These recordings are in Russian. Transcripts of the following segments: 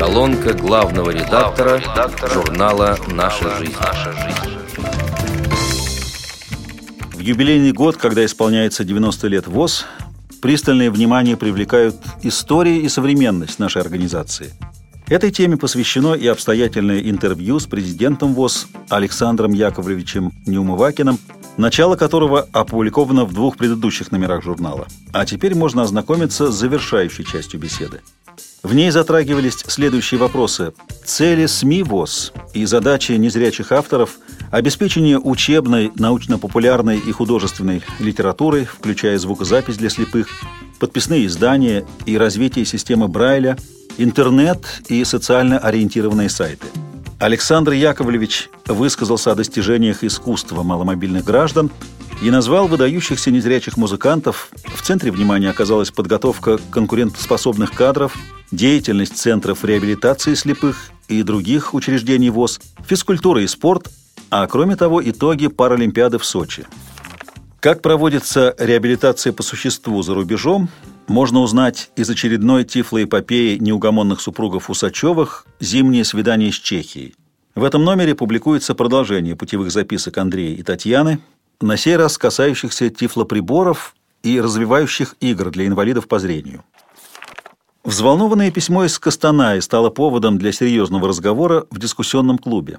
Колонка главного редактора, редактора журнала «Наша жизнь». «Наша жизнь». В юбилейный год, когда исполняется 90 лет ВОЗ, пристальное внимание привлекают история и современность нашей организации. Этой теме посвящено и обстоятельное интервью с президентом ВОЗ Александром Яковлевичем Неумывакиным, начало которого опубликовано в двух предыдущих номерах журнала. А теперь можно ознакомиться с завершающей частью беседы. В ней затрагивались следующие вопросы. Цели СМИ ВОЗ и задачи незрячих авторов, обеспечение учебной, научно-популярной и художественной литературой, включая звукозапись для слепых, подписные издания и развитие системы Брайля, интернет и социально ориентированные сайты. Александр Яковлевич высказался о достижениях искусства маломобильных граждан и назвал выдающихся незрячих музыкантов. В центре внимания оказалась подготовка конкурентоспособных кадров – деятельность центров реабилитации слепых и других учреждений ВОЗ, физкультура и спорт, а кроме того итоги Паралимпиады в Сочи. Как проводится реабилитация по существу за рубежом, можно узнать из очередной тифлоэпопеи неугомонных супругов Усачевых «Зимнее свидание с Чехией». В этом номере публикуется продолжение путевых записок Андрея и Татьяны, на сей раз касающихся тифлоприборов и развивающих игр для инвалидов по зрению. Взволнованное письмо из Костанаи стало поводом для серьезного разговора в дискуссионном клубе.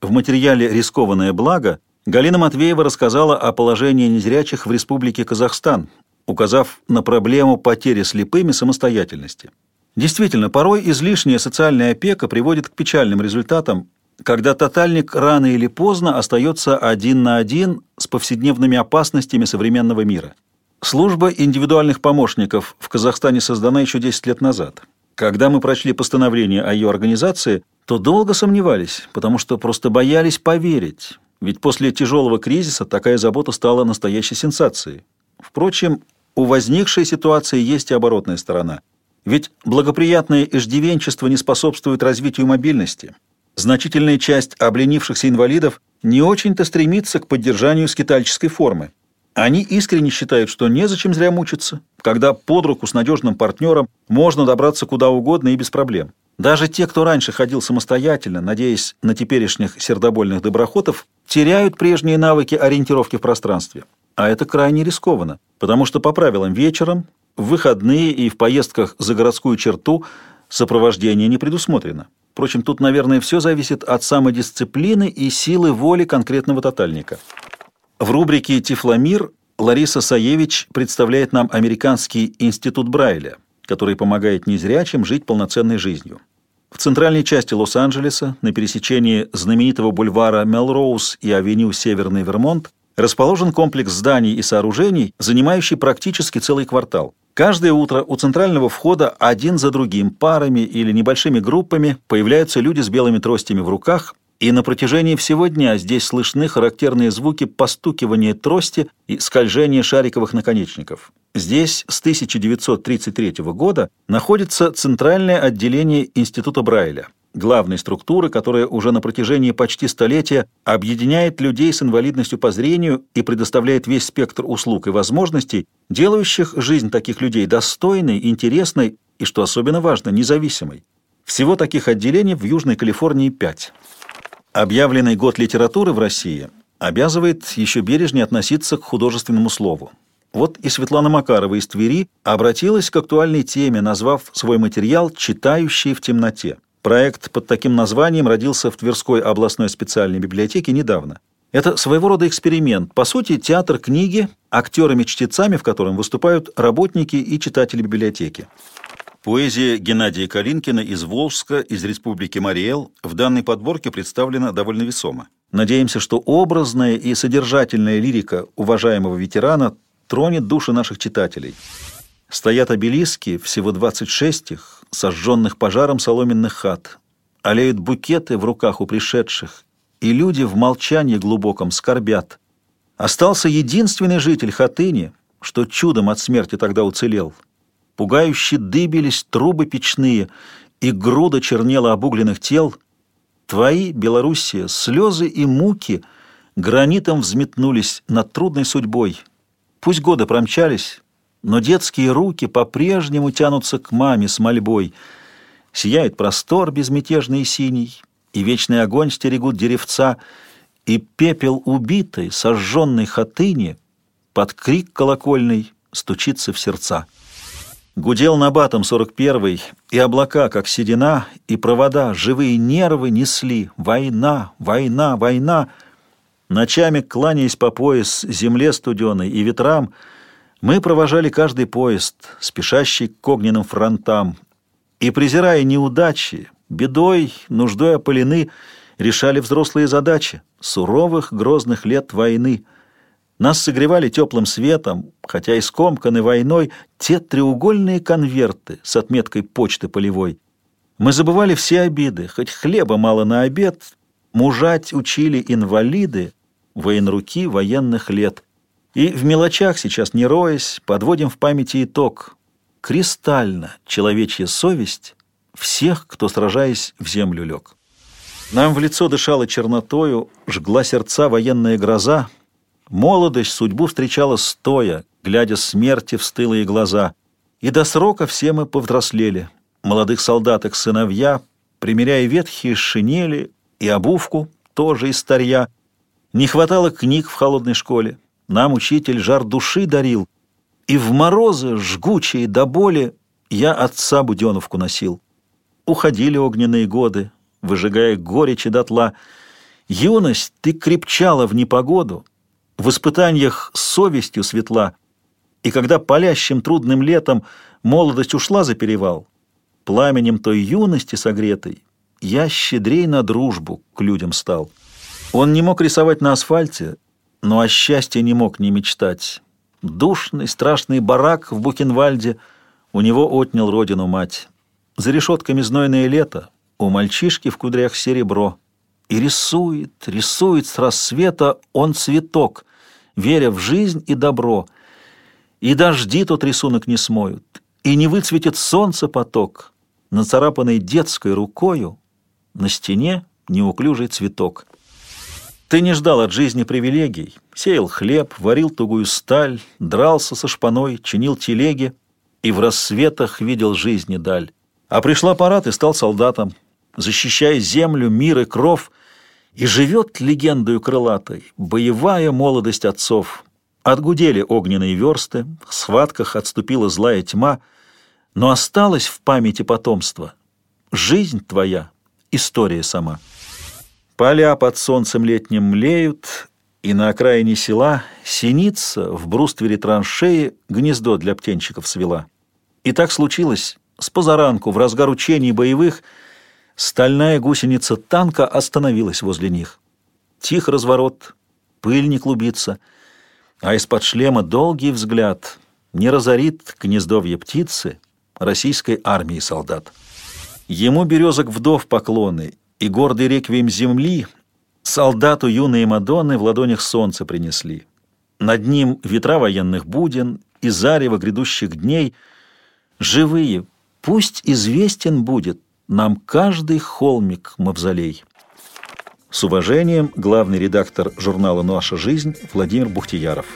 В материале «Рискованное благо» Галина Матвеева рассказала о положении незрячих в Республике Казахстан, указав на проблему потери слепыми самостоятельности. Действительно, порой излишняя социальная опека приводит к печальным результатам, когда тотальник рано или поздно остается один на один с повседневными опасностями современного мира – Служба индивидуальных помощников в Казахстане создана еще 10 лет назад. Когда мы прочли постановление о ее организации, то долго сомневались, потому что просто боялись поверить. Ведь после тяжелого кризиса такая забота стала настоящей сенсацией. Впрочем, у возникшей ситуации есть и оборотная сторона. Ведь благоприятное иждивенчество не способствует развитию мобильности. Значительная часть обленившихся инвалидов не очень-то стремится к поддержанию скитальческой формы. Они искренне считают, что незачем зря мучиться, когда под руку с надежным партнером можно добраться куда угодно и без проблем. Даже те, кто раньше ходил самостоятельно, надеясь на теперешних сердобольных доброхотов, теряют прежние навыки ориентировки в пространстве. А это крайне рискованно, потому что по правилам вечером, в выходные и в поездках за городскую черту сопровождение не предусмотрено. Впрочем, тут, наверное, все зависит от самодисциплины и силы воли конкретного тотальника. В рубрике «Тифломир» Лариса Саевич представляет нам Американский институт Брайля, который помогает незрячим жить полноценной жизнью. В центральной части Лос-Анджелеса, на пересечении знаменитого бульвара Мелроуз и авеню Северный Вермонт, расположен комплекс зданий и сооружений, занимающий практически целый квартал. Каждое утро у центрального входа один за другим, парами или небольшими группами появляются люди с белыми тростями в руках и на протяжении всего дня здесь слышны характерные звуки постукивания трости и скольжения шариковых наконечников. Здесь с 1933 года находится Центральное отделение Института Брайля, главной структуры, которая уже на протяжении почти столетия объединяет людей с инвалидностью по зрению и предоставляет весь спектр услуг и возможностей, делающих жизнь таких людей достойной, интересной и, что особенно важно, независимой. Всего таких отделений в Южной Калифорнии пять. Объявленный год литературы в России обязывает еще бережнее относиться к художественному слову. Вот и Светлана Макарова из Твери обратилась к актуальной теме, назвав свой материал «Читающие в темноте». Проект под таким названием родился в Тверской областной специальной библиотеке недавно. Это своего рода эксперимент. По сути, театр книги, актерами-чтецами, в котором выступают работники и читатели библиотеки. Поэзия Геннадия Калинкина из Волжска, из Республики Мариэл в данной подборке представлена довольно весомо. Надеемся, что образная и содержательная лирика уважаемого ветерана тронет души наших читателей. Стоят обелиски, всего 26 их, сожженных пожаром соломенных хат. Олеют букеты в руках у пришедших, и люди в молчании глубоком скорбят. Остался единственный житель Хатыни, что чудом от смерти тогда уцелел — Пугающе дыбились трубы печные, и груда чернела обугленных тел. Твои, Белоруссия, слезы и муки гранитом взметнулись над трудной судьбой. Пусть годы промчались, но детские руки по-прежнему тянутся к маме с мольбой. Сияет простор безмятежный и синий, и вечный огонь стерегут деревца, и пепел убитой, сожженной хатыни под крик колокольный стучится в сердца. Гудел на батом сорок первый, и облака, как седина, и провода, живые нервы несли. Война, война, война. Ночами, кланяясь по пояс земле студеной и ветрам, мы провожали каждый поезд, спешащий к огненным фронтам, и, презирая неудачи, бедой, нуждой опалены, решали взрослые задачи суровых грозных лет войны. Нас согревали теплым светом, хотя и скомканы войной, те треугольные конверты с отметкой почты полевой. Мы забывали все обиды, хоть хлеба мало на обед, мужать учили инвалиды, военруки военных лет. И в мелочах сейчас не роясь, подводим в памяти итог. Кристально человечья совесть всех, кто, сражаясь, в землю лег. Нам в лицо дышала чернотою, жгла сердца военная гроза. Молодость судьбу встречала стоя, глядя смерти в стылые глаза. И до срока все мы повзрослели. Молодых солдат их сыновья, примеряя ветхие шинели и обувку, тоже из старья. Не хватало книг в холодной школе. Нам учитель жар души дарил. И в морозы, жгучие до боли, я отца Буденовку носил. Уходили огненные годы, выжигая горечи дотла. Юность ты крепчала в непогоду, в испытаниях совестью светла, и когда палящим трудным летом молодость ушла за перевал, пламенем той юности согретой, я щедрей на дружбу к людям стал. Он не мог рисовать на асфальте, но о счастье не мог не мечтать. Душный, страшный барак в Букенвальде у него отнял родину мать. За решетками знойное лето, у мальчишки в кудрях серебро. И рисует, рисует с рассвета он цветок, веря в жизнь и добро. И дожди тот рисунок не смоют, и не выцветит солнце поток, нацарапанный детской рукою на стене неуклюжий цветок. Ты не ждал от жизни привилегий, сеял хлеб, варил тугую сталь, дрался со шпаной, чинил телеги и в рассветах видел жизни даль. А пришла пора, ты стал солдатом, защищая землю, мир и кров, и живет легендою крылатой боевая молодость отцов. Отгудели огненные версты, в схватках отступила злая тьма, но осталась в памяти потомства. Жизнь твоя — история сама. Поля под солнцем летним млеют, и на окраине села синица в бруствере траншеи гнездо для птенчиков свела. И так случилось, с позаранку, в разгар учений боевых — Стальная гусеница танка остановилась возле них. Тих разворот, пыль не клубится, а из-под шлема долгий взгляд не разорит гнездовье птицы российской армии солдат. Ему березок вдов поклоны и гордый реквием земли солдату юные Мадонны в ладонях солнце принесли. Над ним ветра военных буден и зарево грядущих дней. Живые, пусть известен будет нам каждый холмик мавзолей. С уважением, главный редактор журнала «Наша жизнь» Владимир Бухтияров.